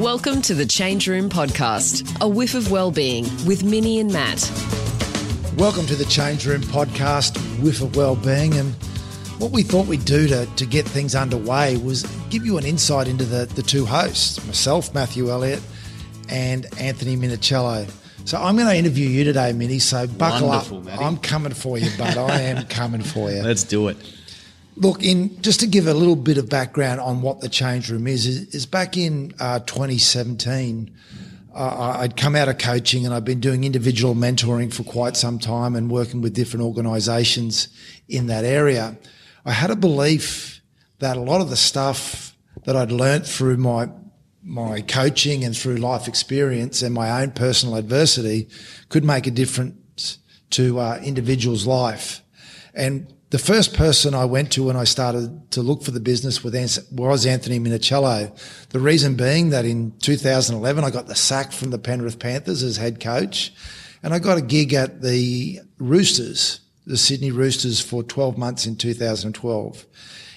Welcome to the Change Room Podcast, a whiff of well-being with Mini and Matt. Welcome to the Change Room Podcast, whiff of well-being, and what we thought we'd do to, to get things underway was give you an insight into the, the two hosts, myself, Matthew Elliott, and Anthony Minichiello. So I'm going to interview you today, Mini. So buckle Wonderful, up. Matty. I'm coming for you, bud. I am coming for you. Let's do it. Look, in just to give a little bit of background on what the change room is, is, is back in uh, 2017, uh, I'd come out of coaching and I'd been doing individual mentoring for quite some time and working with different organisations in that area. I had a belief that a lot of the stuff that I'd learnt through my my coaching and through life experience and my own personal adversity could make a difference to uh, individuals' life. And the first person I went to when I started to look for the business was Anthony Minichiello. The reason being that in 2011, I got the sack from the Penrith Panthers as head coach and I got a gig at the Roosters, the Sydney Roosters for 12 months in 2012.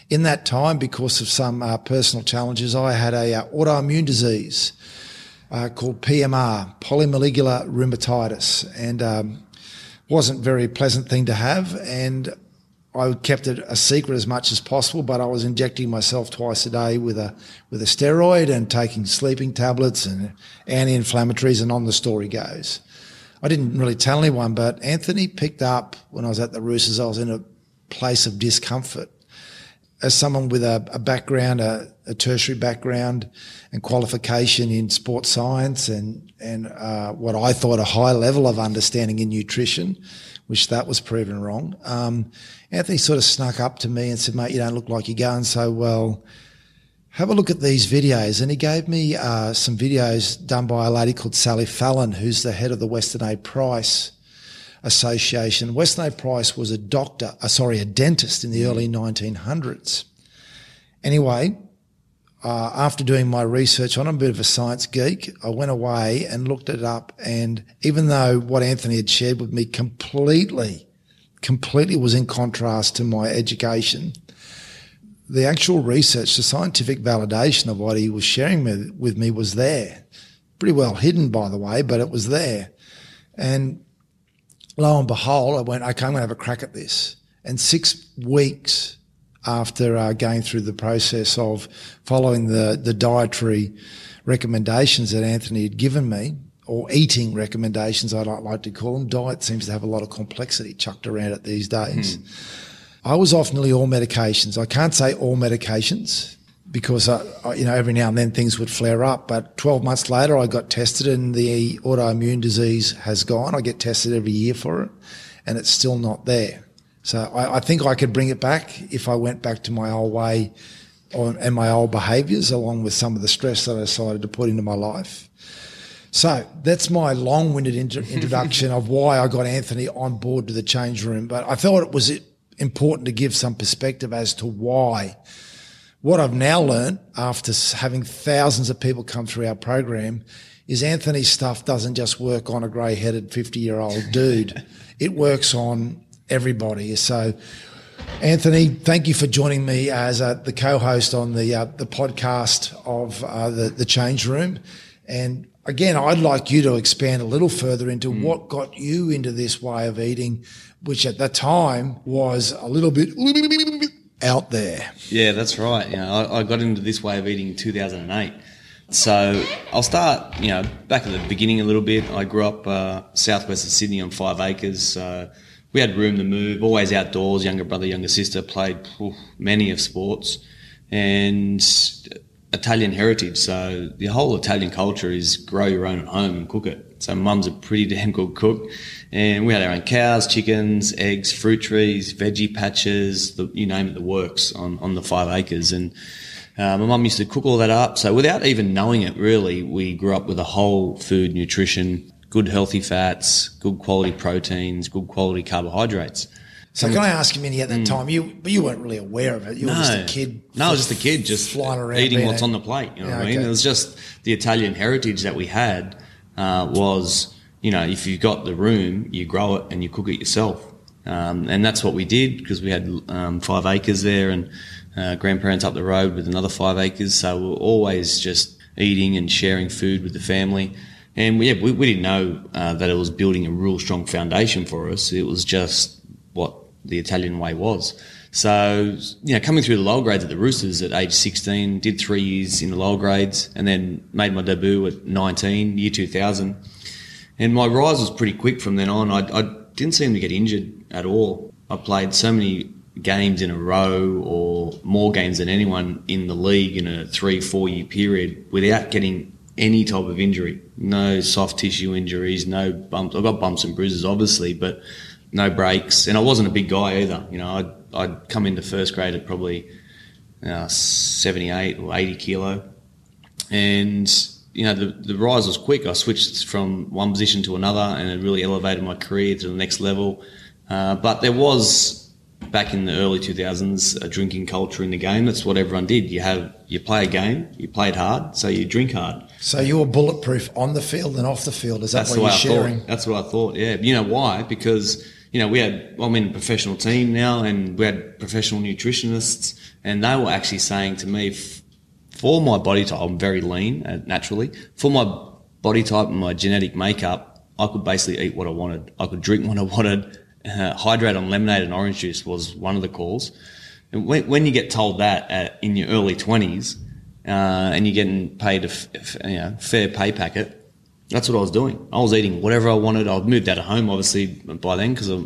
In that time, because of some uh, personal challenges, I had a uh, autoimmune disease uh, called PMR, polymyalgia rheumatica, and um, wasn't a very pleasant thing to have. And I kept it a secret as much as possible, but I was injecting myself twice a day with a with a steroid and taking sleeping tablets and anti-inflammatories, and on the story goes. I didn't really tell anyone, but Anthony picked up when I was at the Roosters. I was in a place of discomfort. As someone with a, a background, a, a, tertiary background, and qualification in sports science, and and uh, what I thought a high level of understanding in nutrition, which that was proven wrong. Um, Anthony sort of snuck up to me and said, "Mate, you don't look like you're going so well. Have a look at these videos." And he gave me uh, some videos done by a lady called Sally Fallon, who's the head of the Weston A. Price Association. Weston A. Price was a doctor, uh, sorry, a dentist in the early 1900s. Anyway, uh, after doing my research on, I'm a bit of a science geek. I went away and looked it up. And even though what Anthony had shared with me completely, completely was in contrast to my education, the actual research, the scientific validation of what he was sharing with, with me was there. Pretty well hidden, by the way, but it was there. And lo and behold, I went, okay, I'm going to have a crack at this. And six weeks after uh, going through the process of following the, the dietary recommendations that Anthony had given me, or eating recommendations, I don't like to call them. Diet seems to have a lot of complexity chucked around it these days. Hmm. I was off nearly all medications. I can't say all medications because I, I, you know every now and then things would flare up. But 12 months later, I got tested, and the autoimmune disease has gone. I get tested every year for it, and it's still not there. So I, I think I could bring it back if I went back to my old way or, and my old behaviours, along with some of the stress that I decided to put into my life. So that's my long-winded inter- introduction of why I got Anthony on board to the change room. But I thought it was important to give some perspective as to why. What I've now learned after having thousands of people come through our program is Anthony's stuff doesn't just work on a grey-headed 50-year-old dude. it works on everybody. So, Anthony, thank you for joining me as uh, the co-host on the uh, the podcast of uh, the the Change Room. And again, I'd like you to expand a little further into Mm. what got you into this way of eating, which at the time was a little bit out there. Yeah, that's right. You know, I, I got into this way of eating in 2008. So I'll start, you know, back at the beginning a little bit. I grew up uh, southwest of Sydney on five acres. So we had room to move, always outdoors. Younger brother, younger sister played many of sports, and Italian heritage. So the whole Italian culture is grow your own at home and cook it. So mum's a pretty damn good cook, and we had our own cows, chickens, eggs, fruit trees, veggie patches, the, you name it, the works on on the five acres. And uh, my mum used to cook all that up. So without even knowing it, really, we grew up with a whole food nutrition, good healthy fats, good quality proteins, good quality carbohydrates. So can I ask you, Mini, at that time, you but you weren't really aware of it. You were just a kid. No, I was just a kid, just flying around eating what's a- on the plate. You know Yeah, what I mean? okay. It was just the Italian heritage that we had uh, was, you know, if you got the room, you grow it and you cook it yourself. Um, and that's what we did because we had um, five acres there and uh, grandparents up the road with another five acres. So we were always just eating and sharing food with the family. And yeah, we, we didn't know uh, that it was building a real strong foundation for us. It was just what the Italian way was. So, you know, coming through the lower grades at the Roosters at age 16, did three years in the lower grades, and then made my debut at 19, year 2000. And my rise was pretty quick from then on. I, I didn't seem to get injured at all. I played so many games in a row or more games than anyone in the league in a three, four year period without getting any type of injury. No soft tissue injuries, no bumps. I got bumps and bruises, obviously, but no breaks. And I wasn't a big guy either. You know, I'd, I'd come into first grade at probably uh, 78 or 80 kilo. And, you know, the, the rise was quick. I switched from one position to another and it really elevated my career to the next level. Uh, but there was back in the early 2000s a drinking culture in the game. That's what everyone did. You have you play a game, you played hard, so you drink hard. So you were bulletproof on the field and off the field. Is that That's what you're I sharing? thought. That's what I thought. Yeah. You know why? Because you know we had I'm in a professional team now, and we had professional nutritionists, and they were actually saying to me, f- for my body type, I'm very lean uh, naturally. For my body type and my genetic makeup, I could basically eat what I wanted. I could drink what I wanted. Uh, hydrate on lemonade and orange juice was one of the calls. And when, when you get told that at, in your early 20s, uh, and you're getting paid a you know, fair pay packet, that's what I was doing. I was eating whatever I wanted. I'd moved out of home, obviously, by then because I,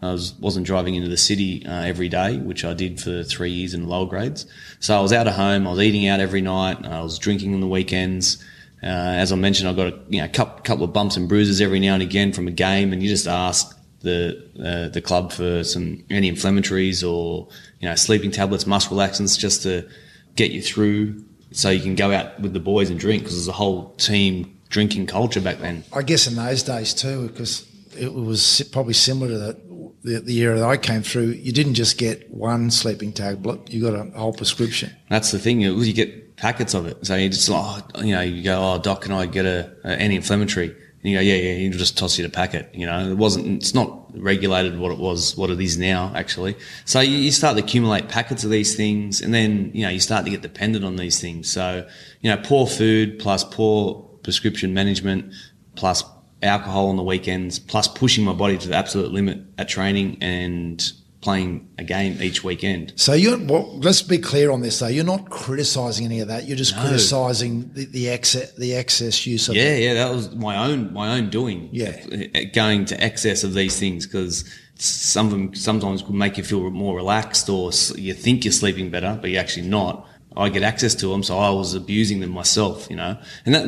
I was, wasn't driving into the city uh, every day, which I did for three years in lower grades. So I was out of home. I was eating out every night. I was drinking on the weekends. Uh, as I mentioned, I got a you know, couple of bumps and bruises every now and again from a game, and you just ask the uh, the club for some anti-inflammatories or you know sleeping tablets, muscle relaxants, just to get you through, so you can go out with the boys and drink because there's a whole team drinking culture back then. I guess in those days too, because it was probably similar to the, the, the era that I came through. You didn't just get one sleeping tablet; you got a whole prescription. That's the thing. You you get packets of it. So you just, oh, you know, you go, oh, doc, can I get a, a anti-inflammatory? You go, yeah, yeah. He'll just toss you the packet. You know, it wasn't. It's not regulated what it was, what it is now, actually. So you, you start to accumulate packets of these things, and then you know you start to get dependent on these things. So you know, poor food plus poor prescription management plus alcohol on the weekends plus pushing my body to the absolute limit at training and playing a game each weekend. So you're well, let's be clear on this though. You're not criticising any of that. You're just No. criticising the, the excess the excess use of Yeah, yeah, that was my own my own doing. Yeah. Uh, going to excess of these things because some of them sometimes could make you feel more relaxed, or you think you're sleeping better, but you're actually not. I get access to them, so I was abusing them myself, you know. And that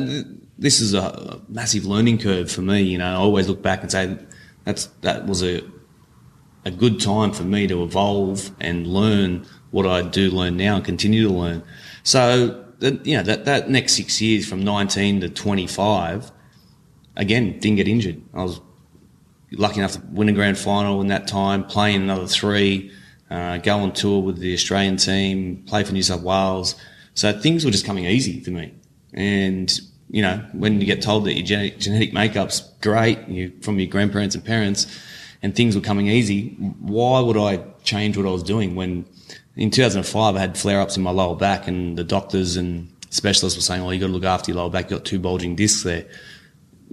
this is a massive learning curve for me. You know, I always look back and say that's that was a a good time for me to evolve and learn what I do learn now and continue to learn. So, that, you know, that, that next six years from 19 to 25, again, didn't get injured. I was lucky enough to win a grand final in that time, playing another three, uh, go on tour with the Australian team, play for New South Wales. So things were just coming easy for me. And, you know, when you get told that your genetic, genetic makeup's great you, from your grandparents and parents, and things were coming easy, why would I change what I was doing when in 2005 I had flare ups in my lower back and the doctors and specialists were saying, well, you got to look after your lower back, you've got two bulging discs there.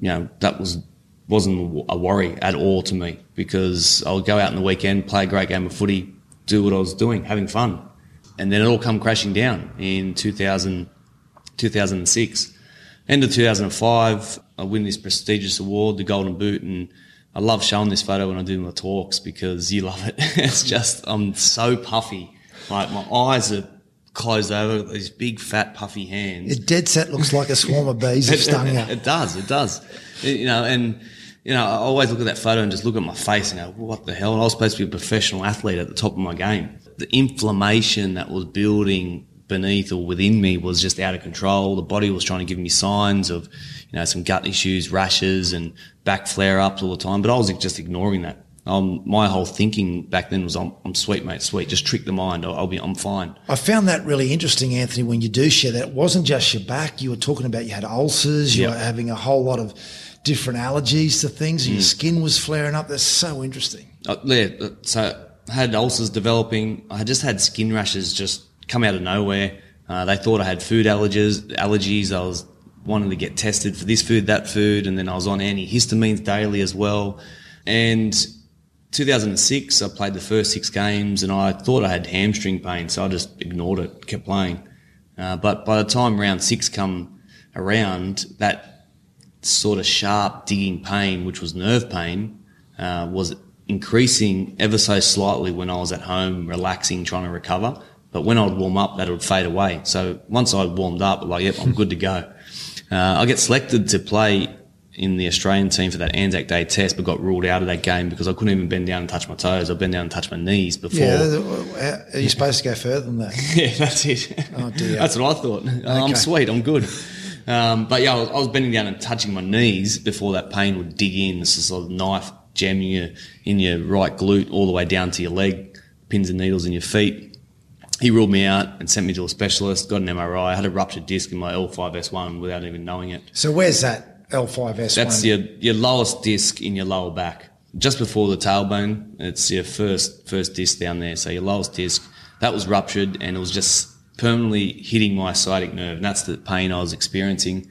You know, that was, wasn't a worry at all to me because I would go out in the weekend, play a great game of footy, do what I was doing, having fun. And then it all come crashing down in 2000, 2006. End of 2005, I win this prestigious award, the Golden Boot, and I love showing this photo when I do my talks because you love it. it's just, I'm so puffy. Like my eyes are closed over, these big fat puffy hands. It dead set looks like a swarm of bees have stung you. It does. It does. It- you know, and you know, I always look at that photo and just look at my face and go, "What the hell?" And I was supposed to be a professional athlete at the top of my game. The inflammation that was building beneath or within me was just out of control. The body was trying to give me signs of, you know, some gut issues, rashes, and back flare ups all the time. But I was just ignoring that. Um, my whole thinking back then was, "I'm, I'm sweet, mate, sweet. Just trick the mind. I'll, I'll be, I'm fine." I found that really interesting, Anthony, when you do share that. It wasn't just your back. You were talking about you had ulcers, you Yeah. were having a whole lot of different allergies to things, Mm. and your skin was flaring up. That's so interesting. Uh, yeah, so I had ulcers developing. I just had skin rashes just come out of nowhere. Uh, they thought I had food allergies. Allergies. I was wanting to get tested for this food, that food, and then I was on antihistamines daily as well. And 2006, I played the first six games, and I thought I had hamstring pain, so I just ignored it, kept playing. Uh, but by the time round six come around, that sort of sharp digging pain, which was nerve pain, uh, was increasing ever so slightly when I was at home, relaxing, trying to recover. But when I would warm up, that would fade away. So once I warmed up, like, yep, I'm good to go. Uh, I get selected to play in the Australian team for that Anzac Day test, but got ruled out of that game because I couldn't even bend down and touch my toes. I bend down and touch my knees before. Yeah, are you supposed to go further than that? yeah, that's it. Oh dear. that's what I thought. I'm sweet. I'm good. Um, but yeah, I was, I was, bending down and touching my knees before that pain would dig in. This is a knife jamming you in your right glute all the way down to your leg, pins and needles in your feet. He ruled me out and sent me to a specialist, got an MRI. I had a ruptured disc in my L5S1 without even knowing it. So where's that L5S1? That's your, your lowest disc in your lower back. Just before the tailbone, it's your first first disc down there. So your lowest disc, that was ruptured and it was just permanently hitting my sciatic nerve. And that's the pain I was experiencing.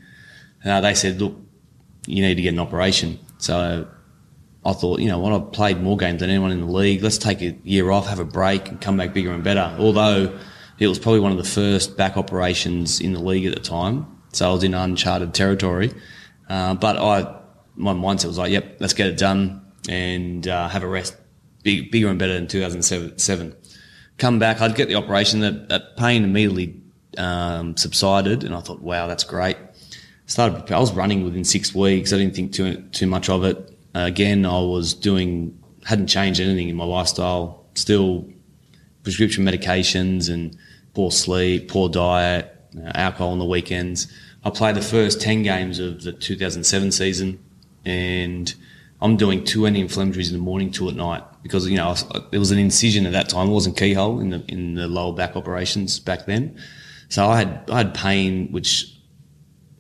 Uh, they said, look, you need to get an operation. So I thought, you know what, I've played more games than anyone in the league. Let's take a year off, have a break, and come back bigger and better. Although it was probably one of the first back operations in the league at the time, so I was in uncharted territory. Uh, but I, my mindset was like, yep, let's get it done and uh, have a rest, big, bigger and better in 2007. Come back, I'd get the operation. That, that pain immediately um, subsided, and I thought, wow, that's great. Started, I was running within six weeks. I didn't think too too much of it again, I was doing, hadn't changed anything in my lifestyle, still prescription medications and poor sleep, poor diet, uh, alcohol on the weekends. I played the first 10 games of the 2007 season and I'm doing two anti-inflammatories in the morning, two at night because, you know, there was an incision at that time. It wasn't keyhole in the, in the lower back operations back then. So I had, I had pain, which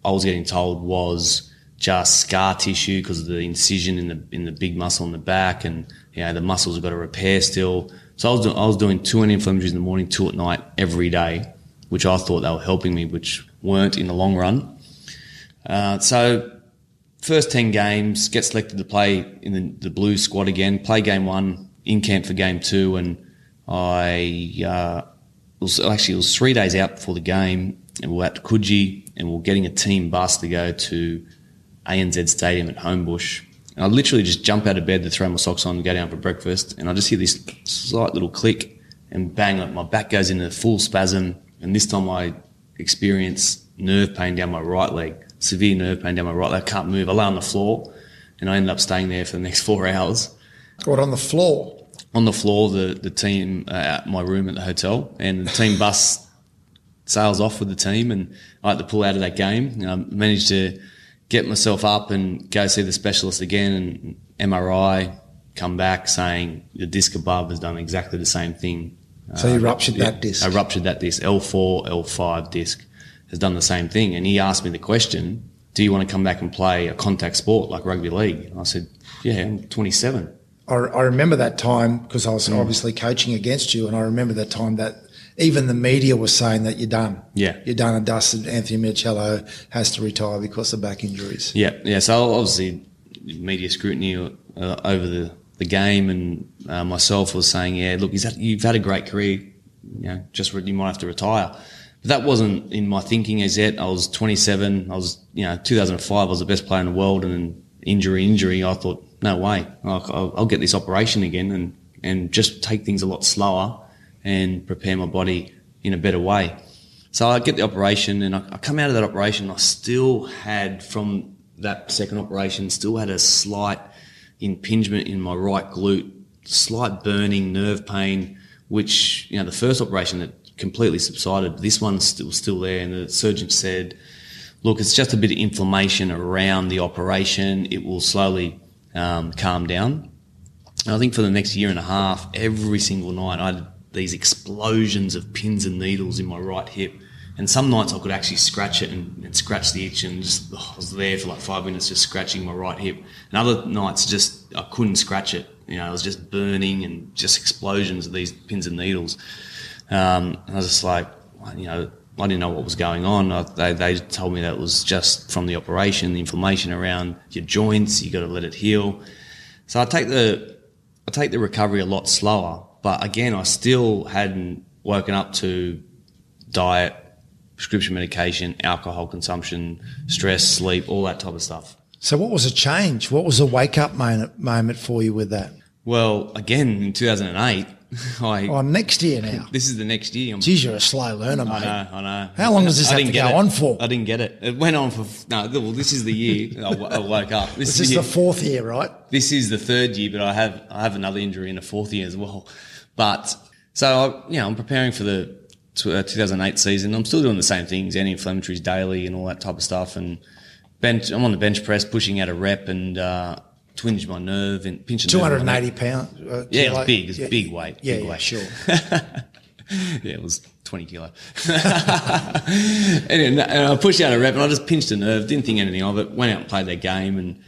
I was getting told was, just scar tissue because of the incision in the in the big muscle in the back, and you know the muscles have got to repair still. So I was doing, I was doing two anti-inflammatories in the morning, two at night every day, which I thought they were helping me, which weren't in the long run. Uh, so first ten games, get selected to play in the, the blue squad again, play game one, in camp for game two, and I uh, was actually it was three days out before the game, and we we're at Coogee, and we we're getting a team bus to go to ANZ Stadium at Homebush. And I literally just jump out of bed to throw my socks on and go down for breakfast. And I just hear this slight little click and bang, like my back goes into full spasm. And this time I experience nerve pain down my right leg, severe nerve pain down my right leg. I can't move. I lay on the floor and I ended up staying there for the next four hours. What, on the floor? On the floor, the, the team uh, at my room at the hotel and the team bus sails off with the team and I had to pull out of that game. And I managed to get myself up and go see the specialist again and MRI come back saying the disc above has done exactly the same thing. So you uh, ruptured that disc? I ruptured that disc. L4, L5 disc has done the same thing. And he asked me the question, do you want to come back and play a contact sport like rugby league? And I said, yeah, I'm 27. I, I remember that time because I was mm. obviously coaching against you. And I remember that time that even the media was saying that you're done. Yeah. You're done and dusted. Anthony Minichiello has to retire because of back injuries. Yeah. Yeah. So obviously media scrutiny uh, over the, the game and uh, myself was saying, yeah, look, that, you've had a great career. You know, just you might have to retire. But that wasn't in my thinking as yet. I was 27. I was, you know, 2005, I was the best player in the world and then injury, injury. I thought, no way. I'll, I'll get this operation again and, and just take things a lot slower and prepare my body in a better way. So I get the operation and I, I come out of that operation. I still had from that second operation, still had a slight impingement in my right glute, slight burning nerve pain, which, you know, the first operation that completely subsided. This one's still, still there. And the surgeon said, look, it's just a bit of inflammation around the operation. It will slowly um, calm down. And I think for the next year and a half, every single night, I these explosions of pins and needles in my right hip. And some nights I could actually scratch it and, and scratch the itch, and just oh, I was there for like five minutes just scratching my right hip. And other nights just I couldn't scratch it. You know, it was just burning and just explosions of these pins and needles. Um, and I was just like, you know, I didn't know what was going on. I, they, they told me that it was just from the operation, the inflammation around your joints. You got to let it heal. So I take the I take the recovery a lot slower. But again, I still hadn't woken up to diet, prescription medication, alcohol consumption, stress, sleep, all that type of stuff. So, what was a change? What was a wake up moment, moment for you with that? Well, again, in 2008, I. Oh, next year now. This is the next year. I'm, Geez, you're a slow learner, mate. I know, I know. How long does this I have didn't to get go it. on for? I didn't get it. It went on for no. Well, this is the year I, w- I woke up. This, This is the, the fourth year, right? this is the third year, but I have I have another injury in the fourth year as well. But so I, you know, I'm preparing for the uh, 2008 season. I'm still doing the same things, anti-inflammatories daily and all that type of stuff. And bench, I'm on the bench press, pushing out a rep and uh, twinged my nerve and pinching. Two hundred and eighty pounds. Uh, Yeah, it was big. It was Yeah. big weight. Yeah, big yeah, weight. sure. yeah, it was 20 kilo. anyway, and I pushed out a rep and I just pinched a nerve, didn't think anything of it, went out and played that game. And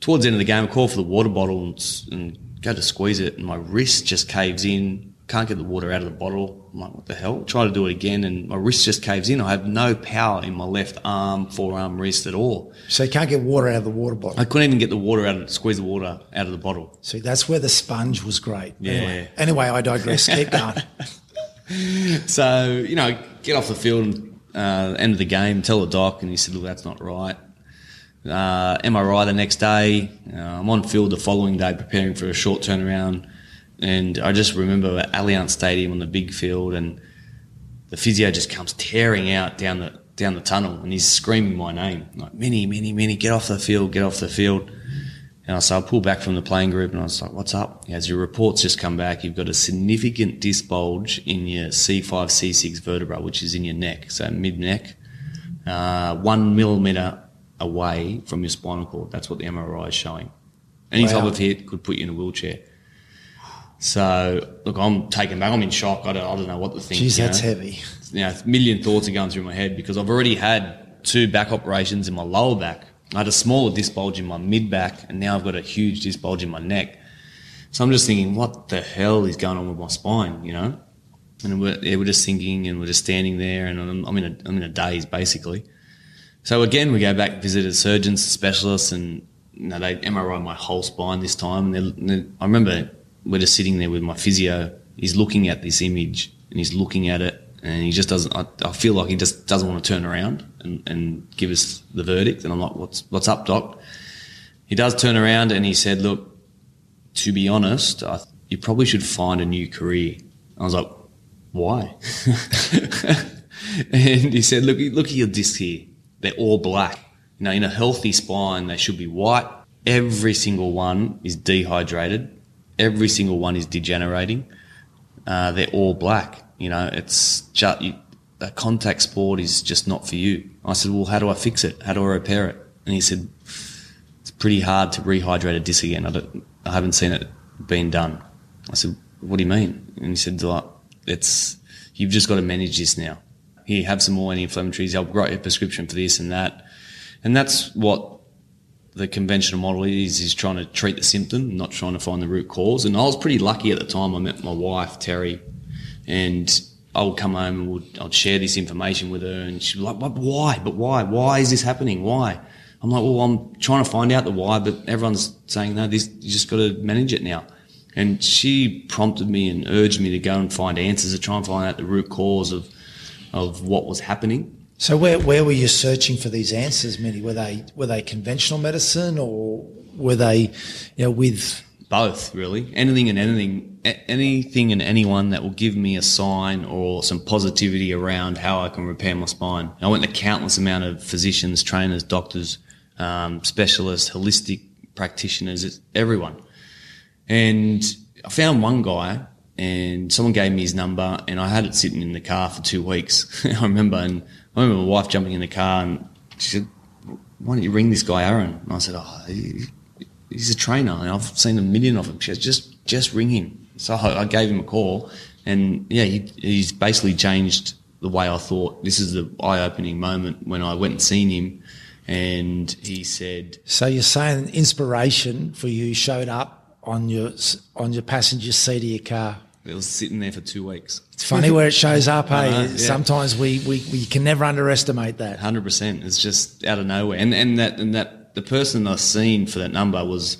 towards the end of the game, I called for the water bottle and, and go to squeeze it, and my wrist just caves in. Can't get the water out of the bottle. I'm like, what the hell? Try to do it again, and my wrist just caves in. I have no power in my left arm, forearm, wrist at all. So you can't get water out of the water bottle. I couldn't even get the water out of, squeeze the water out of the bottle. See, that's where the sponge was great. Yeah. Anyway, anyway I digress. Keep going. So, you know, get off the field and uh, end of the game, tell the doc, and he said, look, that's not right. Uh, MRI the next day. Uh, I'm on field the following day preparing for a short turnaround. And I just remember at Allianz Stadium on the big field, and the physio just comes tearing out down the down the tunnel, and he's screaming my name like, "Mini, Mini, Mini, get off the field, get off the field." And I so I pulled back from the playing group, and I was like, "What's up?" He your reports just come back. You've got a significant disc bulge in your C5, C6 vertebra, which is in your neck, so mid neck, uh, one millimeter away from your spinal cord. That's what the MRI is showing. Any type of hit could put you in a wheelchair. So look, I'm taken back. I'm in shock. I don't, I don't know what to think. Jeez, that's know? heavy. you know, a million thoughts are going through my head because I've already had two back operations in my lower back. I had a smaller disc bulge in my mid back, and now I've got a huge disc bulge in my neck. So I'm just thinking, what the hell is going on with my spine, you know? And we're, yeah, we're just thinking, and we're just standing there, and I'm, I'm in a I'm in a daze basically. So again, we go back, visited surgeons, specialists, and you know, they MRI my whole spine this time. And they're, they're- I remember we're just sitting there with my physio. He's looking at this image and he's looking at it, and he just doesn't. I, I feel like he just doesn't want to turn around and, and give us the verdict. And I'm like, "What's what's up, doc?" He does turn around and he said, "Look, to be honest, I, you probably should find a new career." I was like, "Why?" and he said, "Look, look at your discs here. They're all black. You know, in a healthy spine, they should be white. Every single one is dehydrated. Every single one is degenerating. Uh, they're all black. You know, it's just you, a contact sport is just not for you." I said, "Well, how do I fix it? How do I repair it?" And he said, "It's pretty hard to rehydrate a disc again. I, don't, I haven't seen it being done." I said, "What do you mean?" And he said, "It's you've just got to manage this now. Here, have some more anti-inflammatories. I'll write a prescription for this and that." And that's what the conventional model is: is trying to treat the symptom, not trying to find the root cause. And I was pretty lucky at the time. I met my wife Terry, and I would come home and would, I'd share this information with her, and she'd be like, "But why? But why? Why is this happening? Why?" I'm like, "Well, I'm trying to find out the why, but everyone's saying no. This you just got to manage it now." And she prompted me and urged me to go and find answers to try and find out the root cause of of what was happening. So where where were you searching for these answers, Mini? Were they were they conventional medicine or were they, you know, with both really anything and anything anything and anyone that will give me a sign or some positivity around how i can repair my spine i went to countless amount of physicians trainers doctors um, specialists holistic practitioners everyone and i found one guy and someone gave me his number and i had it sitting in the car for two weeks i remember and i remember my wife jumping in the car and she said why don't you ring this guy aaron and i said oh he- he's a trainer and I've seen a million of them. She goes, just, just ring him. So I I gave him a call and yeah, he, he's basically changed the way I thought. This is the eye opening moment when I went and seen him and he said, so you're saying inspiration for you showed up on your on your passenger seat of your car. It was sitting there for two weeks. It's funny where it shows up, hey? know, yeah. Sometimes we, we, we can never underestimate that. Hundred percent. It's just out of nowhere, and and that and that the person I seen for that number was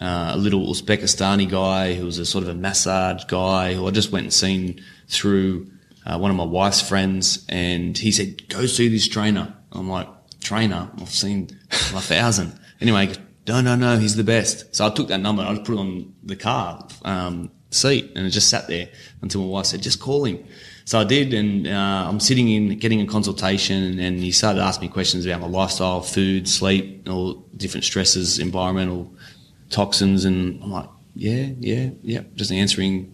uh, a little Uzbekistani guy who was a sort of a massage guy who I just went and seen through uh, one of my wife's friends, and he said, "Go see this trainer." I'm like, "Trainer? I've seen a thousand. Anyway, no, no, no, he's the best. So I took that number I just put it on the car um, seat, and it just sat there until my wife said, "Just call him." So I did, and uh, I'm sitting in getting a consultation, and he started asking me questions about my lifestyle, food, sleep, all different stresses, environmental toxins, and I'm like, yeah, yeah, yeah, just answering.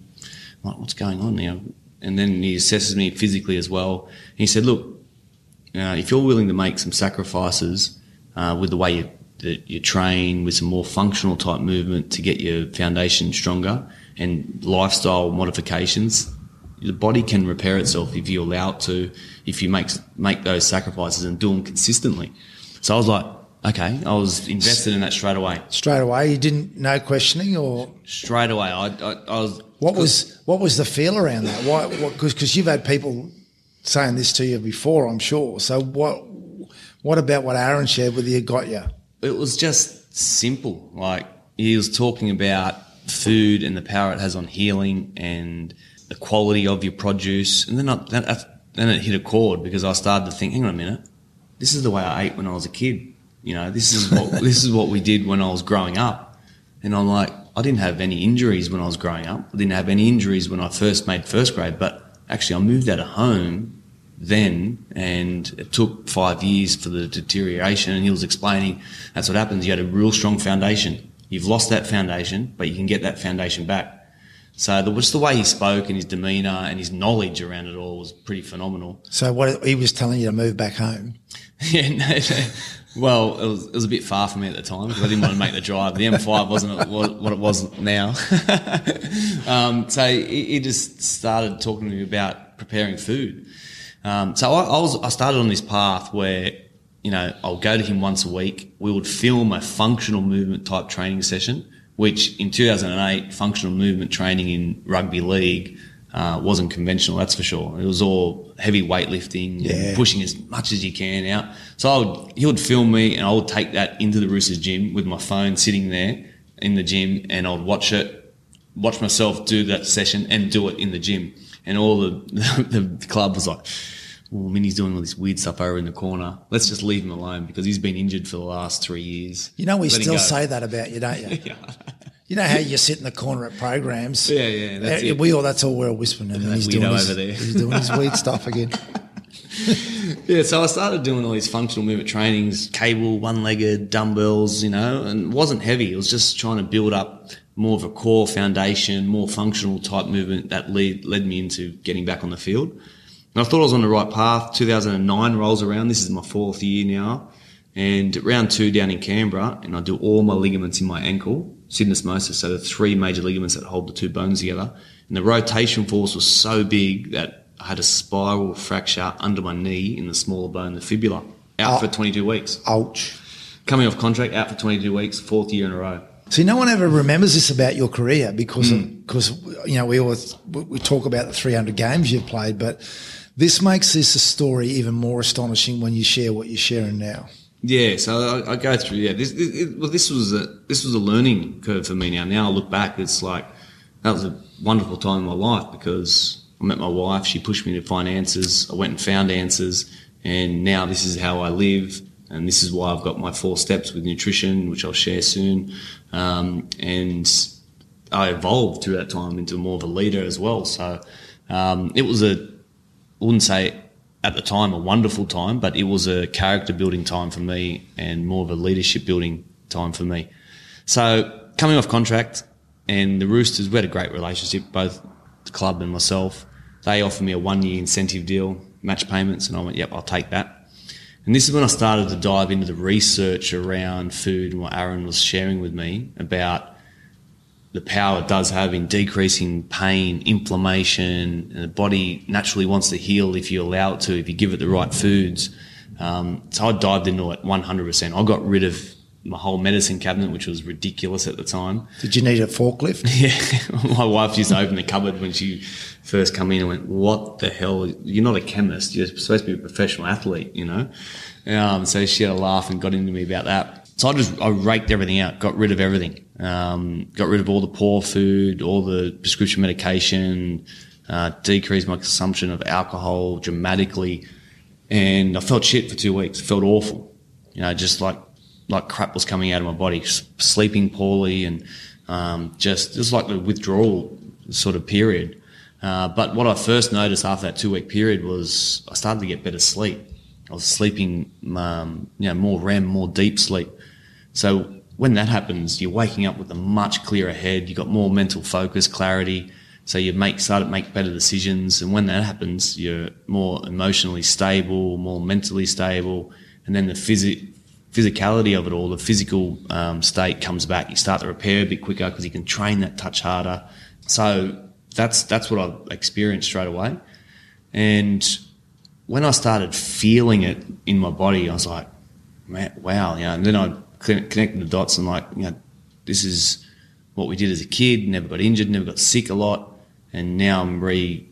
I'm like, what's going on now? And then he assesses me physically as well. And he said, look, uh, if you're willing to make some sacrifices uh, with the way you, that you train, with some more functional type movement to get your foundation stronger, and lifestyle modifications, the body can repair itself if you allow it to, if you make make those sacrifices and do them consistently. So I was like, okay, I was invested in that straight away. Straight away, you didn't no questioning or Straight away, I, I, I was. what was what was the feel around that? Why? Because you've had people saying this to you before, I'm sure. So what? What about what Aaron shared with you got you? It was just simple. Like he was talking about food and the power it has on healing and the quality of your produce, and then I, then, it hit a chord because I started to think, hang on a minute, this is the way I ate when I was a kid. You know, this is what this is what we did when I was growing up, and I'm like, I didn't have any injuries when I was growing up. I didn't have any injuries when I first made first grade, but actually, I moved out of home then, and it took five years for the deterioration. And he was explaining that's what happens. You had a real strong foundation. You've lost that foundation, but you can get that foundation back. So the, just the way he spoke and his demeanour and his knowledge around it all was pretty phenomenal. So what he was telling you to move back home. Yeah, no, no. Well, it was, it was a bit far for me at the time because I didn't want to make the drive. The M5 wasn't what it was now. um, so he, he, just started talking to me about preparing food. Um, so I, I, was I started on this path where you know I'll go to him once a week. We would film a functional movement type training session, which in 2008 functional movement training in rugby league uh, wasn't conventional, that's for sure. It was all heavy weightlifting, Yeah. and pushing as much as you can out. So I would, he would film me, and I would take that into the Roosters gym with my phone sitting there in the gym, and I'd watch it, watch myself do that session, and do it in the gym. And all the the club was like, "Well, Mini's doing all this weird stuff over in the corner. Let's just leave him alone because he's been injured for the last three years." You know we Let still say that about you, don't you? yeah. You know how you sit in the corner at programs. Yeah, yeah, that's Uh, it. We all that's all we're whispering. And he's doing his, over there. He's doing his weird stuff again. Yeah, so I started doing all these functional movement trainings, cable, one-legged, dumbbells, you know, and it wasn't heavy. It was just trying to build up more of a core foundation, more functional type movement that lead, led me into getting back on the field. And I thought I was on the right path. 2009 rolls around. This is my fourth year now. And round two down in Canberra, and I do all my ligaments in my ankle, syndesmosis, so the three major ligaments that hold the two bones together. And the rotation force was so big that I had a spiral fracture under my knee in the smaller bone, the fibula, out Oh. for 22 weeks. Ouch. Coming off contract, out for 22 weeks, fourth year in a row. See, no one ever remembers this about your career because Hmm. of, because you know we always we talk about the 300 games you've played, but this makes this a story even more astonishing when you share what you're sharing now. Yeah, so I, I go through. Yeah, this, it, well, this was a this was a learning curve for me. Now, now I look back, it's like that was a wonderful time in my life because I met my wife. She pushed me to find answers. I went and found answers, and now this is how I live, and this is why I've got my four steps with nutrition, which I'll share soon. Um, and I evolved through that time into more of a leader as well. So um, it was a wouldn't say at the time a wonderful time, but it was a character building time for me and more of a leadership building time for me. So coming off contract and the Roosters, we had a great relationship, both the club and myself. They offered me a one year incentive deal, match payments, and I went, yep, I'll take that. And this is when I started to dive into the research around food and what Aaron was sharing with me about the power it does have in decreasing pain, inflammation, and the body naturally wants to heal if you allow it to, if you give it the right foods. Um, so I dived into it 100%. I got rid of my whole medicine cabinet, which was ridiculous at the time. Did you need a forklift? Yeah, my wife used to open the cupboard when she first come in and went, "What the hell? You're not a chemist. You're supposed to be a professional athlete, you know." Um, so she had a laugh and got into me about that. So I just I raked everything out, got rid of everything, um, got rid of all the poor food, all the prescription medication, uh, decreased my consumption of alcohol dramatically, and I felt shit for two weeks. felt awful, you know, just like like crap was coming out of my body, sleeping poorly, and um, just just like the withdrawal sort of period. Uh, but what I first noticed after that two week period was I started to get better sleep. I was sleeping, um, you know, more REM, more deep sleep. So when that happens, you're waking up with a much clearer head. You've got more mental focus, clarity. So you make start to make better decisions. And when that happens, you're more emotionally stable, more mentally stable, and then the physic physicality of it all, the physical um, state comes back. You start to repair a bit quicker because you can train that touch harder. So that's that's what I experienced straight away. And when I started feeling it in my body, I was like, wow, you know. And then I connected the dots and like, you know, this is what we did as a kid. Never got injured, never got sick a lot, and now I'm re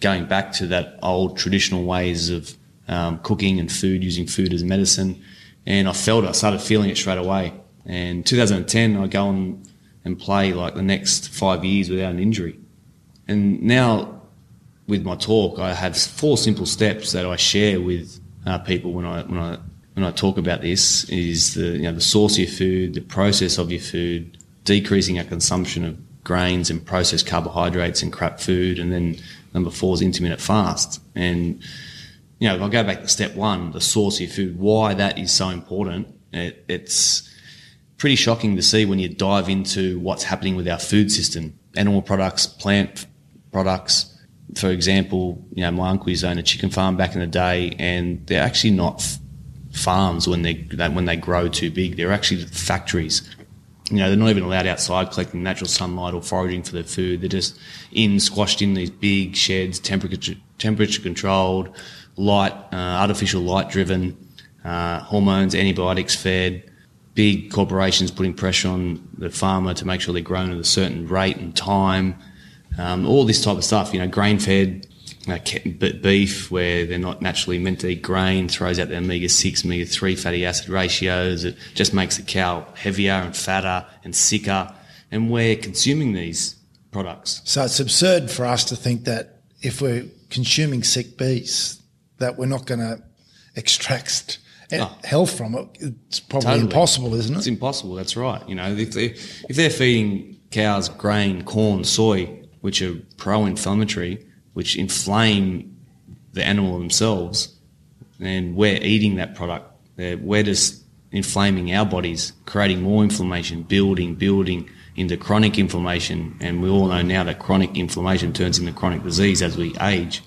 going back to that old traditional ways of um, cooking and food, using food as medicine and I felt it. I started feeling it straight away. And 2010, I go on and play like the next five years without an injury. And now with my talk, I have four simple steps that I share with uh, people when I when I when I talk about this. Is the you know the source of your food, the process of your food, decreasing our consumption of grains and processed carbohydrates and crap food, and then number four is intermittent fast. And you know, if I go back to step one, the source of your food, why that is so important, it, it's pretty shocking to see when you dive into what's happening with our food system. Animal products, plant products. For example, you know, my uncle used to own a chicken farm back in the day, and they're actually not farms when they when they grow too big. They're actually factories. You know, they're not even allowed outside collecting natural sunlight or foraging for their food. They're just in squashed in these big sheds, temperature temperature controlled light, uh, artificial light driven, uh, hormones, antibiotics fed, big corporations putting pressure on the farmer to make sure they're grown at a certain rate and time, um, all this type of stuff, you know, grain fed. Uh, beef, where they're not naturally meant to eat grain, throws out their omega 6, omega 3 fatty acid ratios. It just makes the cow heavier and fatter and sicker. And we're consuming these products. So it's absurd for us to think that if we're consuming sick beef, that we're not going to extract oh. health from it. It's probably totally. impossible, isn't it? It's impossible. That's right. You know, if they if they're feeding cows grain, corn, soy, which are pro-inflammatory, which inflame the animal themselves, then we're eating that product. We're just inflaming our bodies, creating more inflammation, building, building into chronic inflammation. And we all know now that chronic inflammation turns into chronic disease as we age.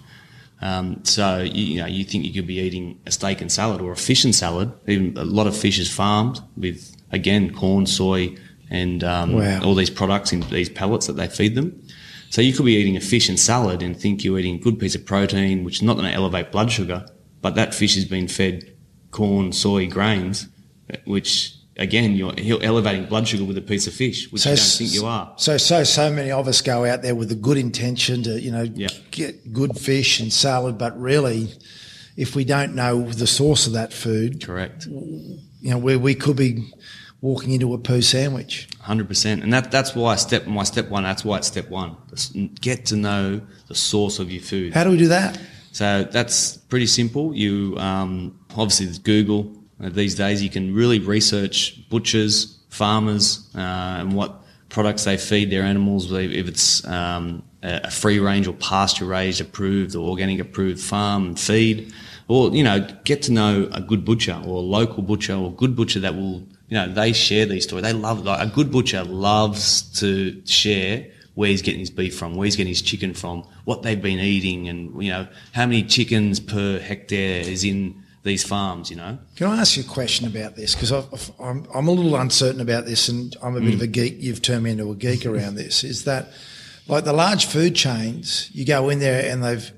Um, so you, you, know you think you could be eating a steak and salad or a fish and salad. Even a lot of fish is farmed with again corn, soy, and um, wow. all these products in these pellets that they feed them. So you could be eating a fish and salad and think you're eating a good piece of protein, which is not going to elevate blood sugar, but that fish has been fed corn, soy, grains, which again, you're elevating blood sugar with a piece of fish, which so, you don't think you are. So, so, so many of us go out there with a good intention to, you know, yep. get good fish and salad, but really, if we don't know the source of that food, correct, you know, where we could be walking into a poo sandwich. Hundred percent, and that that's why step my step one. That's why it's step one. Get to know the source of your food. How do we do that? So that's pretty simple. You um, obviously Google uh, these days, you can really research butchers, farmers, uh, and what products they feed their animals, if it's um, a free range or pasture raised approved or organic approved farm and feed, or, you know, get to know a good butcher or a local butcher or a good butcher that will, you know, they share these stories. They love, like, a good butcher loves to share where he's getting his beef from, where he's getting his chicken from, what they've been eating, and, you know, how many chickens per hectare is in these farms, you know. Can I ask you a question about this? Because I'm, I'm a little uncertain about this and I'm a bit mm. of a geek. You've turned me into a geek around this. Is that like the large food chains, you go in there and they've,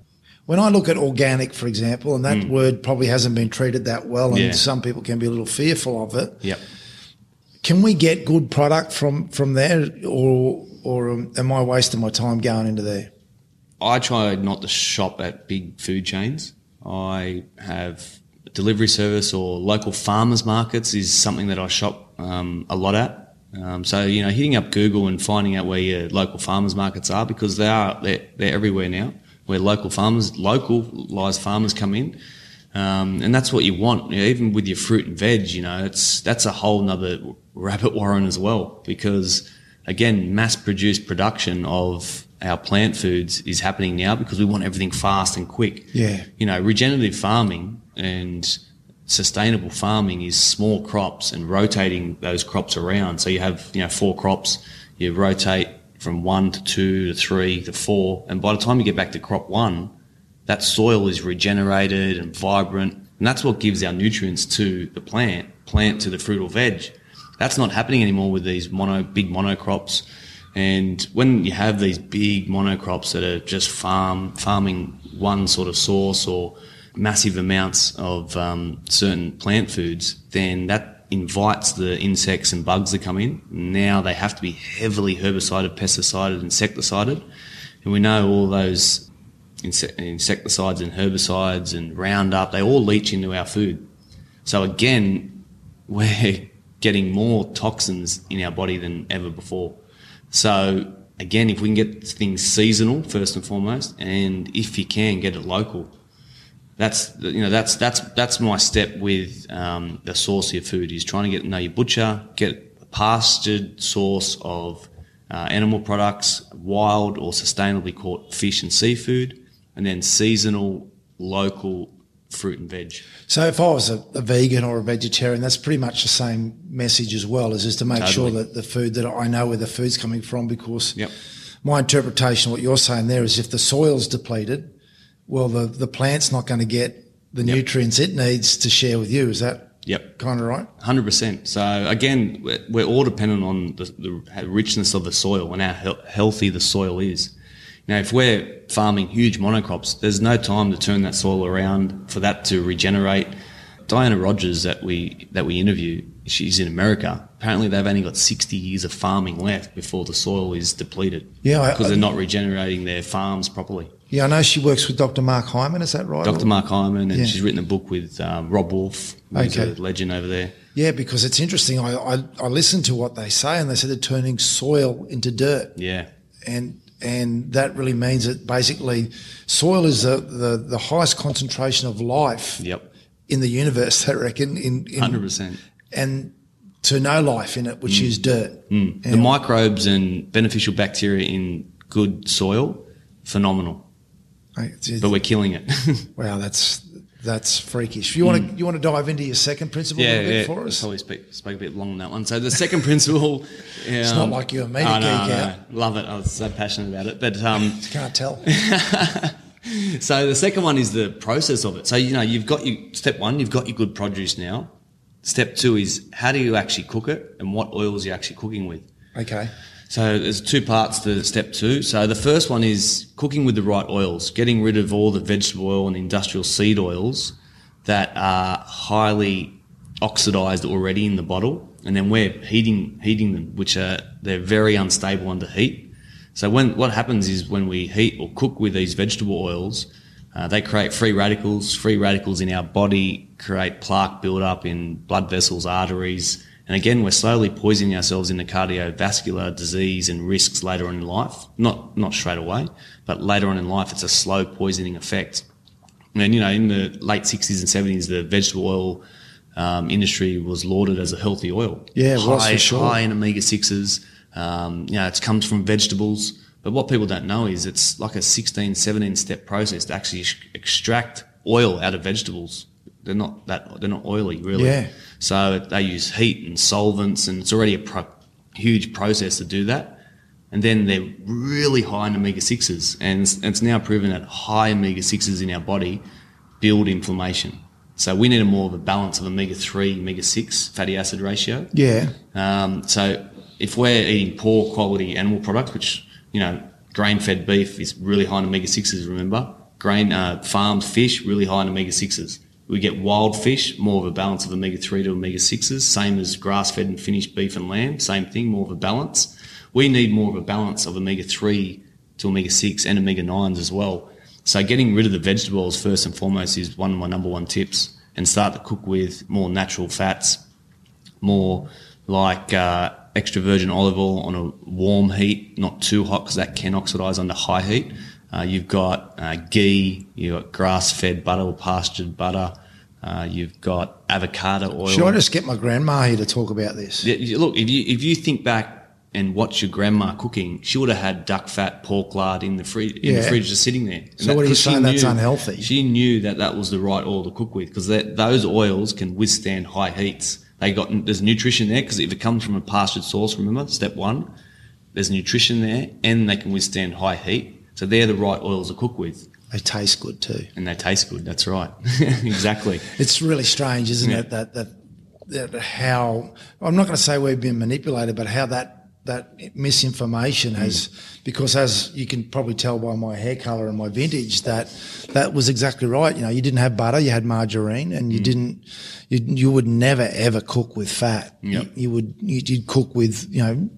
when I look at organic, for example, and that mm. word probably hasn't been treated that well, and yeah. some people can be a little fearful of it. Yep. Can we get good product from from there, or or am I wasting my time going into there? I try not to shop at big food chains. I have delivery service or local farmers markets is something that I shop um, a lot at. Um, so you know, hitting up Google and finding out where your local farmers markets are because they are they're, they're everywhere now. Where local farmers, localized farmers come in, um, and that's what you want. You know, even with your fruit and veg, you know, it's that's a whole nother rabbit warren as well because again, mass produced production of our plant foods is happening now because we want everything fast and quick. Yeah. You know, regenerative farming and sustainable farming is small crops and rotating those crops around. So you have, you know, four crops, you rotate from one to two to three to four. And by the time you get back to crop one, that soil is regenerated and vibrant. And that's what gives our nutrients to the plant, plant to the fruit or veg. That's not happening anymore with these mono, big monocrops and when you have these big monocrops that are just farm farming one sort of source or massive amounts of um, certain plant foods, then that invites the insects and bugs that come in. Now they have to be heavily herbicided, pesticided, insecticided, and we know all those insecticides and herbicides and Roundup they all leach into our food. So again, we're getting more toxins in our body than ever before. So again, if we can get things seasonal first and foremost, and if you can get it local, that's you know that's that's that's my step with um, the source of your food is trying to get know your butcher, get a pastured source of uh, animal products, wild or sustainably caught fish and seafood, and then seasonal, local fruit and veg. So if I was a, a, vegan or a vegetarian, that's pretty much the same message as well, is just to make totally. sure that the food that I know where the food's coming from because yep. my interpretation of what you're saying there is if the soil's depleted, well the, the plant's not going to get the yep. nutrients it needs to share with you. Is that Yep. Kind of right. Hundred percent. So again, we're, we're, all dependent on the, the, richness of the soil and how he- healthy the soil is. Now, if we're farming huge monocrops, there's no time to turn that soil around for that to regenerate. Diana Rodgers that we that we interview, she's in America. Apparently, they've only got 60 years of farming left before the soil is depleted. Yeah, because they're not regenerating their farms properly. Yeah, I know she works with Dr. Mark Hyman. Is that right? Dr. Mark Hyman, and yeah. she's written a book with um, Robb Wolf, who's okay. a legend over there. Yeah, because it's interesting. I, I I listened to what they say, and they said they're turning soil into dirt. Yeah, and and that really means that basically soil is the, the, the highest concentration of life yep. in the universe, I reckon. In, in 100%. And to no life in it, which mm. is dirt. Mm. The microbes and beneficial bacteria in good soil, phenomenal. but we're killing it. wow, that's that's freakish. You want to you want to dive into your second principle yeah, a bit yeah. for us? Probably speak, spoke a bit long on that one. So the second principle, it's not like you and me oh, no, no, Love it. I was so passionate about it, but um, can't tell. so the second one is the process of it. So you know you've got your step one, you've got your good produce now. Step two is how do you actually cook it and what oils you're actually cooking with. Okay. So there's two parts to step two. So the first one is cooking with the right oils, getting rid of all the vegetable oil and industrial seed oils that are highly oxidized already in the bottle. And then we're heating, heating them, which are, they're very unstable under heat. So when, what happens is when we heat or cook with these vegetable oils, uh, they create free radicals. Free radicals in our body create plaque buildup in blood vessels, arteries, and again, we're slowly poisoning ourselves into cardiovascular disease and risks later on in life. Not, not straight away, but later on in life, it's a slow poisoning effect. And, you know, in the late 60s and 70s, the vegetable oil um, industry was lauded as a healthy oil. Yeah, high, was for sure. High in omega 6s. Um, you know, it comes from vegetables. But what people don't know is it's like a 16, 17 step process to actually extract oil out of vegetables. They're not that, they're not oily, really. Yeah. So they use heat and solvents, and it's already a pro- huge process to do that. And then they're really high in omega 6s, and it's, it's now proven that high omega 6s in our body build inflammation. So we need a more of a balance of omega 3, omega 6 fatty acid ratio. Yeah. Um, so if we're eating poor quality animal products, which, you know, grain fed beef is really high in omega 6s, remember? Grain uh, farmed fish, really high in omega 6s We get wild fish, more of a balance of omega 3 to omega 6s, same as grass fed and finished beef and lamb, same thing, more of a balance. We need more of a balance of omega 3 to omega 6 and omega 9s as well. So getting rid of the vegetables first and foremost is one of my number one tips and start to cook with more natural fats, more like uh, extra virgin olive oil on a warm heat, not too hot because that can oxidize under high heat. Uh, you've got uh, ghee, you've got grass-fed butter or pastured butter. Uh, you've got avocado oil. Should I just get my grandma here to talk about this? Yeah, look, if you if you think back and watch your grandma cooking, she would have had duck fat, pork lard in the fridge, in Yeah. the fridge just sitting there. And So what are you saying, that's unhealthy? She knew that that was the right oil to cook with because those oils can withstand high heats. They got there's nutrition there because if it comes from a pastured source, remember step one, there's nutrition there and they can withstand high heat. So they're the right oils to cook with, They taste good too. and they taste good. That's right, exactly. It's really strange, isn't Yeah. it? That, that that how I'm not going to say we've been manipulated, but how that that misinformation has, hmm. because as you can probably tell by my hair color and my vintage, that that was exactly right. You know, you didn't have butter, you had margarine, and you hmm. didn't, you you would never ever cook with fat. Yep. You, you would you, you'd cook with you know,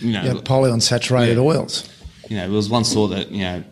You know, you know polyunsaturated Yeah. oils. You know, it was once thought that you know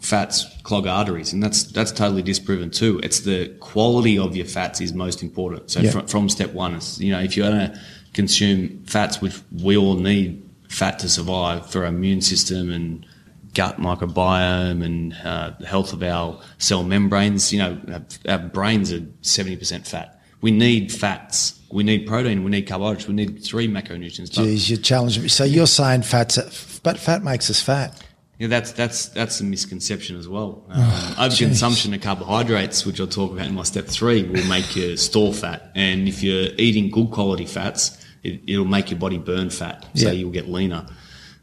fats clog arteries, and that's that's totally disproven too. It's the quality of your fats is most important. So Yeah. from, from step one, is you know if you're going to consume fats, which we all need fat to survive for our immune system and gut microbiome and uh, the health of our cell membranes. You know, our, our brains are seventy percent fat. We need fats. We need protein. We need carbohydrates. We need three macronutrients. But- Geez, you challenged me. So you're saying fats, but fat makes us fat. Yeah, that's that's that's a misconception as well. Um, overconsumption of carbohydrates, which I'll talk about in my step three, will make you store fat, and if you're eating good quality fats, it, it'll make your body burn fat, so Yeah. you'll get leaner.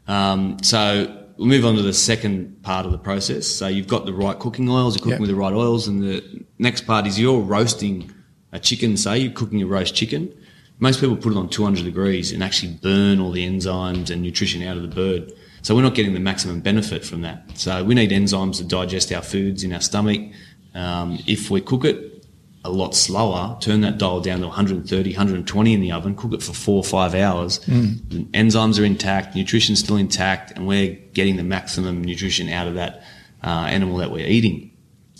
Um, so we'll move on to the second part of the process. So you've got the right cooking oils, you're cooking Yeah. with the right oils, and the next part is you're roasting a chicken. Say you're cooking a roast chicken. Most people put it on 200 degrees and actually burn all the enzymes and nutrition out of the bird. So we're not getting the maximum benefit from that. So we need enzymes to digest our foods in our stomach. Um, if we cook it a lot slower, turn that dial down to 130, 120 in the oven, cook it for four or five hours. The enzymes are intact, nutrition's still intact, and we're getting the maximum nutrition out of that uh, animal that we're eating.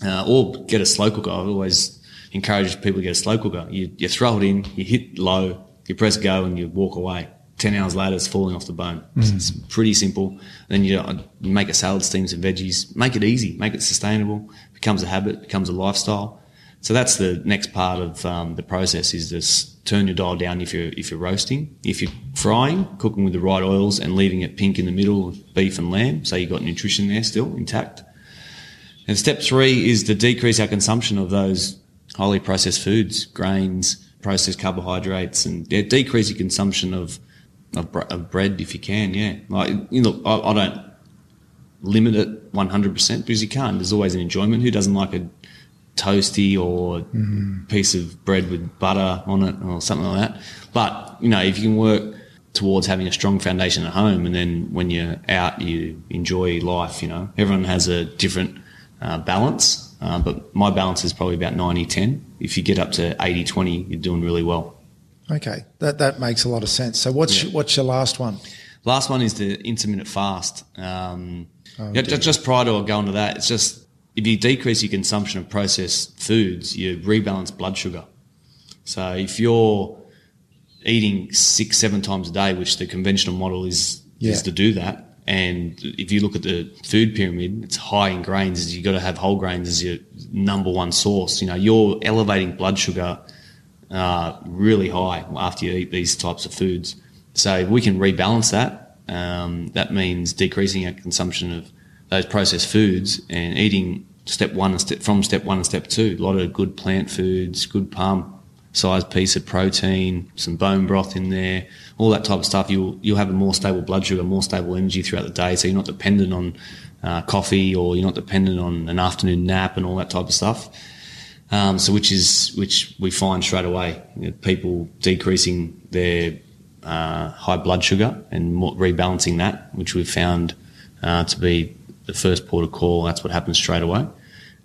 Uh, or get a slow cooker. I've always encouraged people to get a slow cooker. You, you throw it in, you hit low, you press go, and you walk away. 10 hours later, it's falling off the bone. It's, it's pretty simple. Then you, uh, you make a salad, steam some veggies, make it easy, make it sustainable, becomes a habit, becomes a lifestyle. So that's the next part of um, the process is just turn your dial down if you're, if you're roasting. If you're frying, cooking with the right oils and leaving it pink in the middle of beef and lamb, so you've got nutrition there still intact. And step three is to decrease our consumption of those highly processed foods, grains, processed carbohydrates, and yeah, decrease your consumption of, of, of bread if you can. Yeah, like you know, I, I don't limit it 100% because you can't. There's always an enjoyment. Who doesn't like a toasty or piece of bread with butter on it or something like that? But you know, if you can work towards having a strong foundation at home, and then when you're out, you enjoy life. You know, everyone has a different uh, balance, uh, but my balance is probably about 90-10. If you get up to 80-20, you're doing really well. Okay, that that makes a lot of sense. So what's Yeah. what's your last one? Last one is the intermittent fast. Um, Oh, yeah, just prior to going to that, it's just if you decrease your consumption of processed foods, you rebalance blood sugar. So if you're eating six, seven times a day, which the conventional model is Yeah. is to do that, and if you look at the food pyramid, it's high in grains. You've got to have whole grains as your number one source. You know, you're elevating blood sugar uh, really high after you eat these types of foods. So if we can rebalance that, um, that means decreasing our consumption of those processed foods and eating step one and step from step one and step two. A lot of good plant foods, good palm sized piece of protein, some bone broth in there, all that type of stuff. You'll you'll have a more stable blood sugar, more stable energy throughout the day. So you're not dependent on uh, coffee or you're not dependent on an afternoon nap and all that type of stuff. Um, so which is which we find straight away you know, people decreasing their uh, high blood sugar and more, rebalancing that, which we've found uh, to be the first port of call. That's what happens straight away.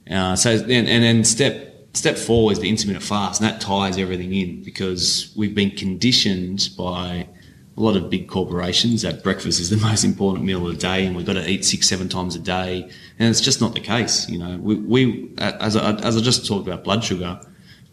Uh, so then, and then step step four is the intermittent fast, and that ties everything in because we've been conditioned by a lot of big corporations that breakfast is the most important meal of the day and we've got to eat six, seven times a day. And it's just not the case. You know, we, we as, I, as I just talked about blood sugar,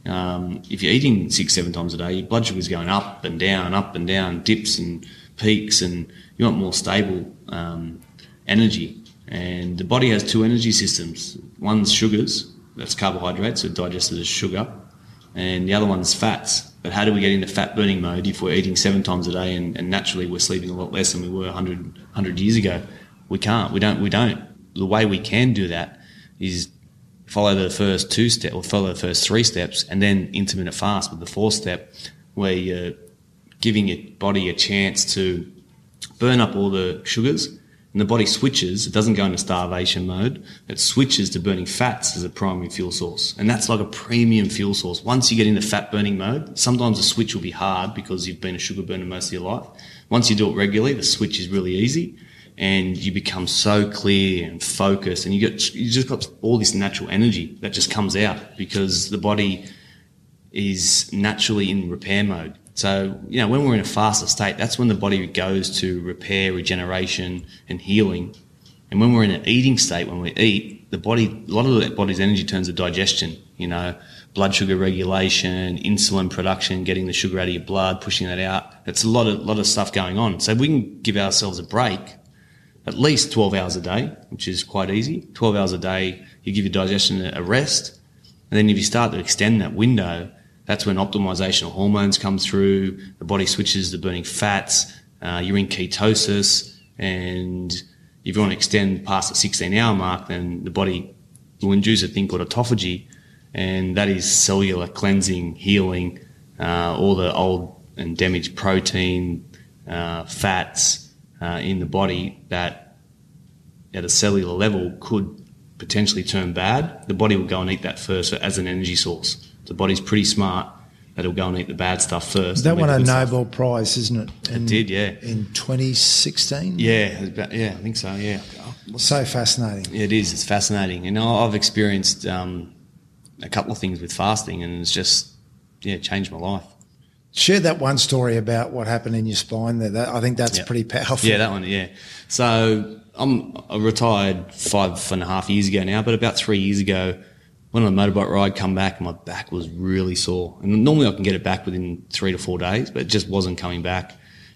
um, if you're eating six, seven times a day, your blood sugar is going up and down, up and down, dips and peaks, and you want more stable um, energy. And the body has two energy systems. One's sugars, that's carbohydrates, so digested as sugar, and the other one's fats. But how do we get into fat burning mode if we're eating seven times a day and, and naturally we're sleeping a lot less than we were 100, 100 years ago? We can't. We don't. We don't. The way we can do that is follow the first two steps or follow the first three steps and then intermittent fast with the fourth step where you're giving your body a chance to burn up all the sugars and the body switches, it doesn't go into starvation mode, it switches to burning fats as a primary fuel source. And that's like a premium fuel source. Once you get into fat burning mode, sometimes the switch will be hard because you've been a sugar burner most of your life. Once you do it regularly, the switch is really easy and you become so clear and focused and you get, you just got all this natural energy that just comes out because the body is naturally in repair mode. So, you know, when we're in a faster state, that's when the body goes to repair, regeneration, and healing. And when we're in an eating state, when we eat, the body, a lot of the body's energy turns to digestion, you know, blood sugar regulation, insulin production, getting the sugar out of your blood, pushing that out. It's a lot of, lot of stuff going on. So we can give ourselves a break, at least 12 hours a day, which is quite easy. 12 hours a day, you give your digestion a rest. And then if you start to extend that window, that's when optimization of hormones come through. The body switches to burning fats. Uh, you're in ketosis, and if you want to extend past the 16 hour mark, then the body will induce a thing called autophagy, and that is cellular cleansing, healing, uh, all the old and damaged protein, uh, fats uh, in the body that at a cellular level could potentially turn bad. The body will go and eat that first as an energy source the body's pretty smart that it'll go and eat the bad stuff first. That won a Nobel stuff. Prize, isn't it? In, it did, yeah. In 2016? Yeah, yeah, I think so, yeah. So fascinating. It is. It's fascinating. And I've experienced um, a couple of things with fasting and it's just, yeah, changed my life. Share that one story about what happened in your spine there. That, I think that's yeah. pretty powerful. Yeah, that one, yeah. So I'm I retired five and a half years ago now, but about three years ago, went on a motorbike ride, come back, and my back was really sore. And normally I can get it back within three to four days, but it just wasn't coming back.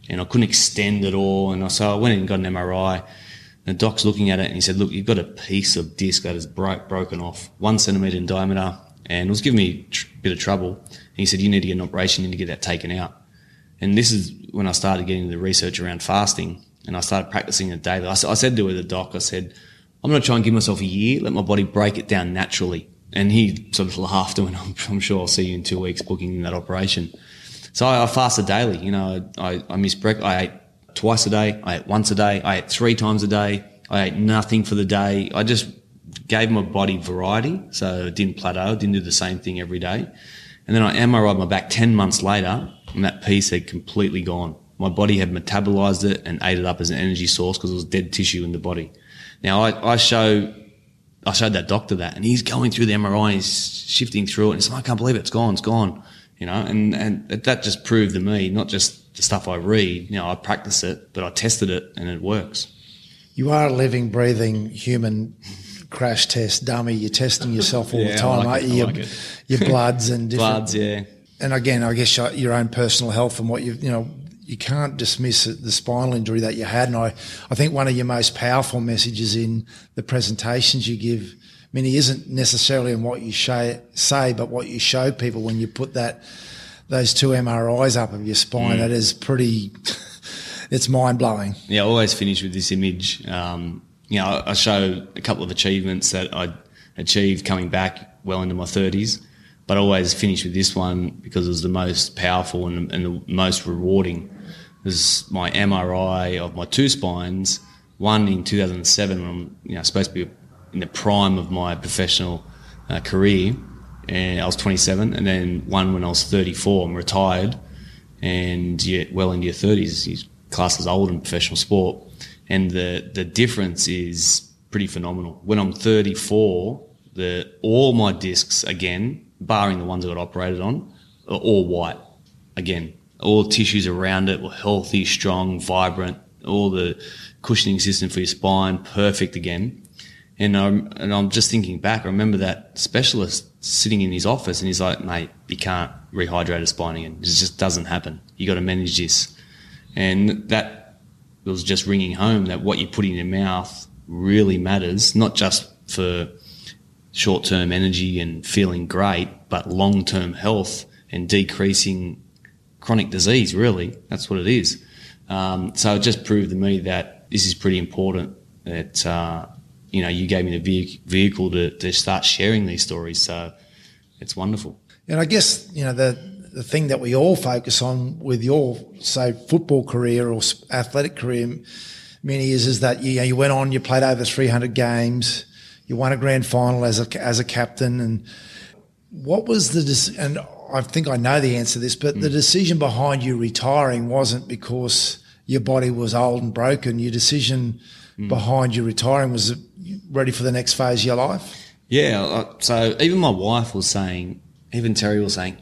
And I couldn't extend it all. And I, so I went in and got an MRI. And the doc's looking at it and he said, look, you've got a piece of disc that is broke, broken off, one centimetre in diameter. And it was giving me a bit of trouble. And he said, you need to get an operation, you need to get that taken out. And this is when I started getting the research around fasting and I started practicing it daily. I, I said to the doc, I said, I'm going to try and give myself a year, let my body break it down naturally and he sort of laughed and I'm, I'm sure I'll see you in two weeks booking that operation. So I, I fasted daily. You know, I, I missed breakfast. I ate twice a day. I ate once a day. I ate three times a day. I ate nothing for the day. I just gave my body variety. So it didn't plateau. Didn't do the same thing every day. And then I MRI'd my back 10 months later and that piece had completely gone. My body had metabolized it and ate it up as an energy source because it was dead tissue in the body. Now I, I show I showed that doctor that, and he's going through the MRI, and he's shifting through it, and he's like, I can't believe it, it's gone, it's gone, you know, and and that just proved to me not just the stuff I read, you know, I practice it, but I tested it, and it works. You are a living, breathing human crash test dummy. You're testing yourself all yeah, the time, like aren't you? Your, like your bloods and bloods, yeah. And again, I guess your own personal health and what you you know you can't dismiss the spinal injury that you had. And I, I think one of your most powerful messages in the presentations you give, Mini, isn't necessarily in what you show, say, but what you show people when you put that, those two MRIs up of your spine. Mm. That is pretty, it's mind blowing. Yeah, I always finish with this image. Um, you know, I show a couple of achievements that I achieved coming back well into my 30s but I always finish with this one because it was the most powerful and, and the most rewarding was my MRI of my two spines, one in 2007 when I'm you know, supposed to be in the prime of my professional uh, career, and I was 27, and then one when I was 34, I'm retired, and yet well into your 30s, he's classed as old in professional sport, and the the difference is pretty phenomenal. When I'm 34, the all my discs again barring the ones that got operated on, are all white. Again, all tissues around it were healthy, strong, vibrant. All the cushioning system for your spine, perfect again. And I'm, and I'm just thinking back. I remember that specialist sitting in his office, and he's like, "Mate, you can't rehydrate a spine again. It just doesn't happen. You got to manage this." And that was just ringing home that what you put in your mouth really matters, not just for short-term energy and feeling great, but long-term health and decreasing chronic disease. Really, that's what it is. Um, so it just proved to me that this is pretty important. That uh, you know, you gave me the vehicle to, to start sharing these stories. So it's wonderful. And I guess, you know, the, the thing that we all focus on with your, say, football career or athletic career, Mini is, is that, you, know, you went on, you played over 300 games, you won a grand final as a, as a captain. And what was the, and I think I know the answer to this, but mm. the decision behind you retiring wasn't because your body was old and broken. Your decision mm. behind you retiring was ready for the next phase of your life? Yeah. Uh, so even my wife was saying, even Terry was saying,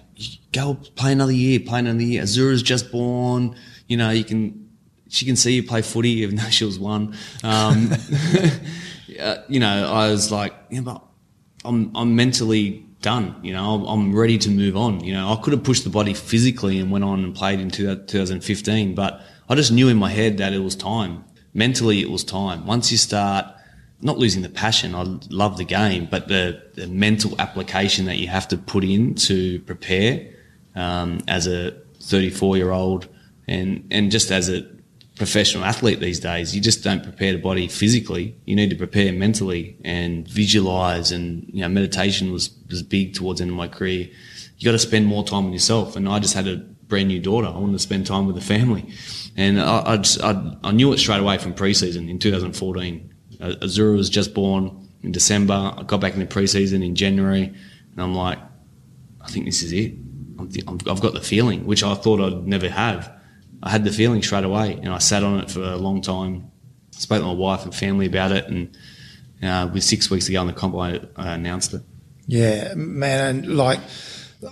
go play another year, play another year. Azura's just born. You know, you can, she can see you play footy even though she was one. Um, you know, I was like, yeah, but I'm, I'm mentally done. You know, I'm ready to move on. You know, I could have pushed the body physically and went on and played in 2015, but I just knew in my head that it was time. Mentally, it was time. Once you start not losing the passion. I love the game, but the, the mental application that you have to put in to prepare um, as a 34 year old and, and just as a professional athlete these days, you just don't prepare the body physically. You need to prepare mentally and visualize. And you know, meditation was was big towards the end of my career. You got to spend more time with yourself. And I just had a brand new daughter. I wanted to spend time with the family, and I I, just, I, I knew it straight away from preseason in 2014. Azura was just born in December. I got back in the preseason in January, and I'm like, I think this is it. i have got the feeling, which I thought I'd never have. I had the feeling straight away, and I sat on it for a long time. Spoke to my wife and family about it, and uh, with six weeks to go on the comp, I, I announced it. Yeah, man, and like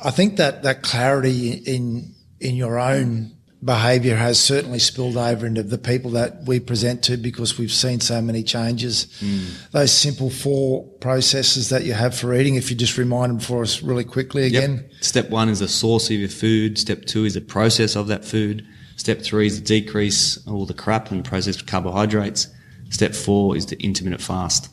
I think that that clarity in in your own behaviour has certainly spilled over into the people that we present to because we've seen so many changes. Mm. Those simple four processes that you have for eating, if you just remind them for us really quickly again. Yep. Step one is the source of your food. Step two is the process of that food. Step three is the decrease all the crap and processed carbohydrates. Step four is the intermittent fast.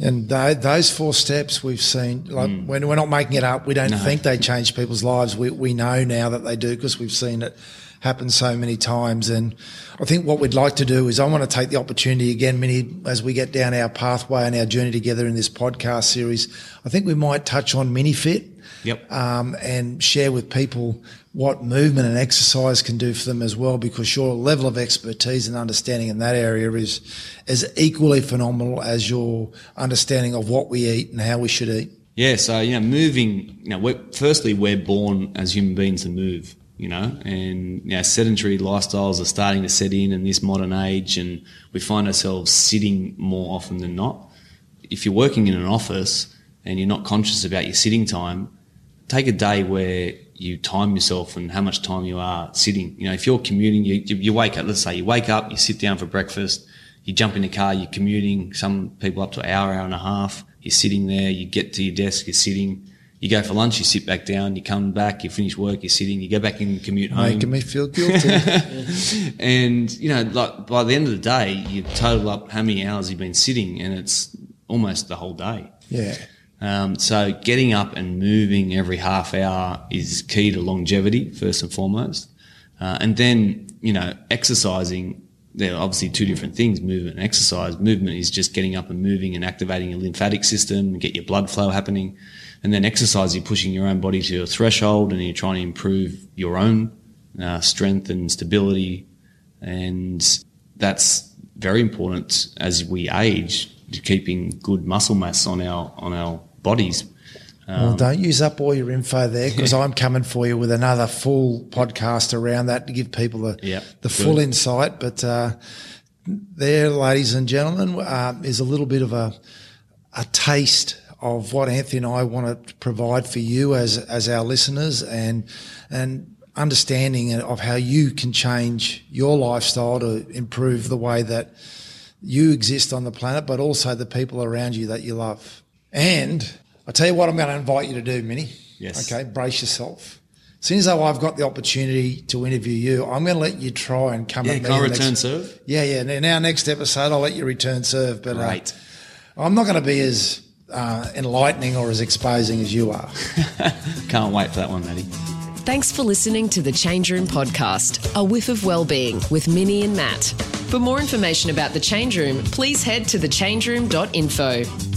And those four steps we've seen, like mm. when we're not making it up, we don't no. think they change people's lives. We, we know now that they do because we've seen it happen so many times. And I think what we'd like to do is I want to take the opportunity again, Mini, as we get down our pathway and our journey together in this podcast series. I think we might touch on MiniFit. Yep. Um, and share with people what movement and exercise can do for them as well, because your level of expertise and understanding in that area is as equally phenomenal as your understanding of what we eat and how we should eat. Yeah, so you know, moving. You know, we're, firstly, we're born as human beings to move you know, and you know, sedentary lifestyles are starting to set in in this modern age, and we find ourselves sitting more often than not. If you're working in an office and you're not conscious about your sitting time, take a day where you time yourself and how much time you are sitting. You know, if you're commuting, you, you wake up, let's say you wake up, you sit down for breakfast, you jump in the car, you're commuting, some people up to an hour, hour and a half, you're sitting there, you get to your desk, you're sitting, you go for lunch, you sit back down, you come back, you finish work, you're sitting, you go back and commute home. Making me feel guilty. and, you know, like by the end of the day, you total up how many hours you've been sitting and it's almost the whole day. Yeah. Um, so getting up and moving every half hour is key to longevity, first and foremost. Uh, and then, you know, exercising, they're obviously two different things, movement and exercise. Movement is just getting up and moving and activating your lymphatic system and get your blood flow happening. And then exercise, you're pushing your own body to a threshold and you're trying to improve your own uh, strength and stability. And that's very important as we age to keeping good muscle mass on our, on our bodies. Um, well, don't use up all your info there because I'm coming for you with another full podcast around that to give people the, yep, the full insight. But uh, there, ladies and gentlemen, uh, is a little bit of a, a taste of what Anthony and I want to provide for you as as our listeners and and understanding of how you can change your lifestyle to improve the way that you exist on the planet, but also the people around you that you love. And I tell you what, I'm going to invite you to do, Mini. Yes. Okay, brace yourself. As soon as I've got the opportunity to interview you, I'm going to let you try and come Yeah, at me. can I return next- serve? Yeah, yeah. In our next episode, I'll let you return serve. But uh, Great. I'm not going to be as uh, enlightening or as exposing as you are. Can't wait for that one, Matty. Thanks for listening to the Change Room podcast, a whiff of well-being with Mini and Matt. For more information about the Change Room, please head to thechangeroom.info.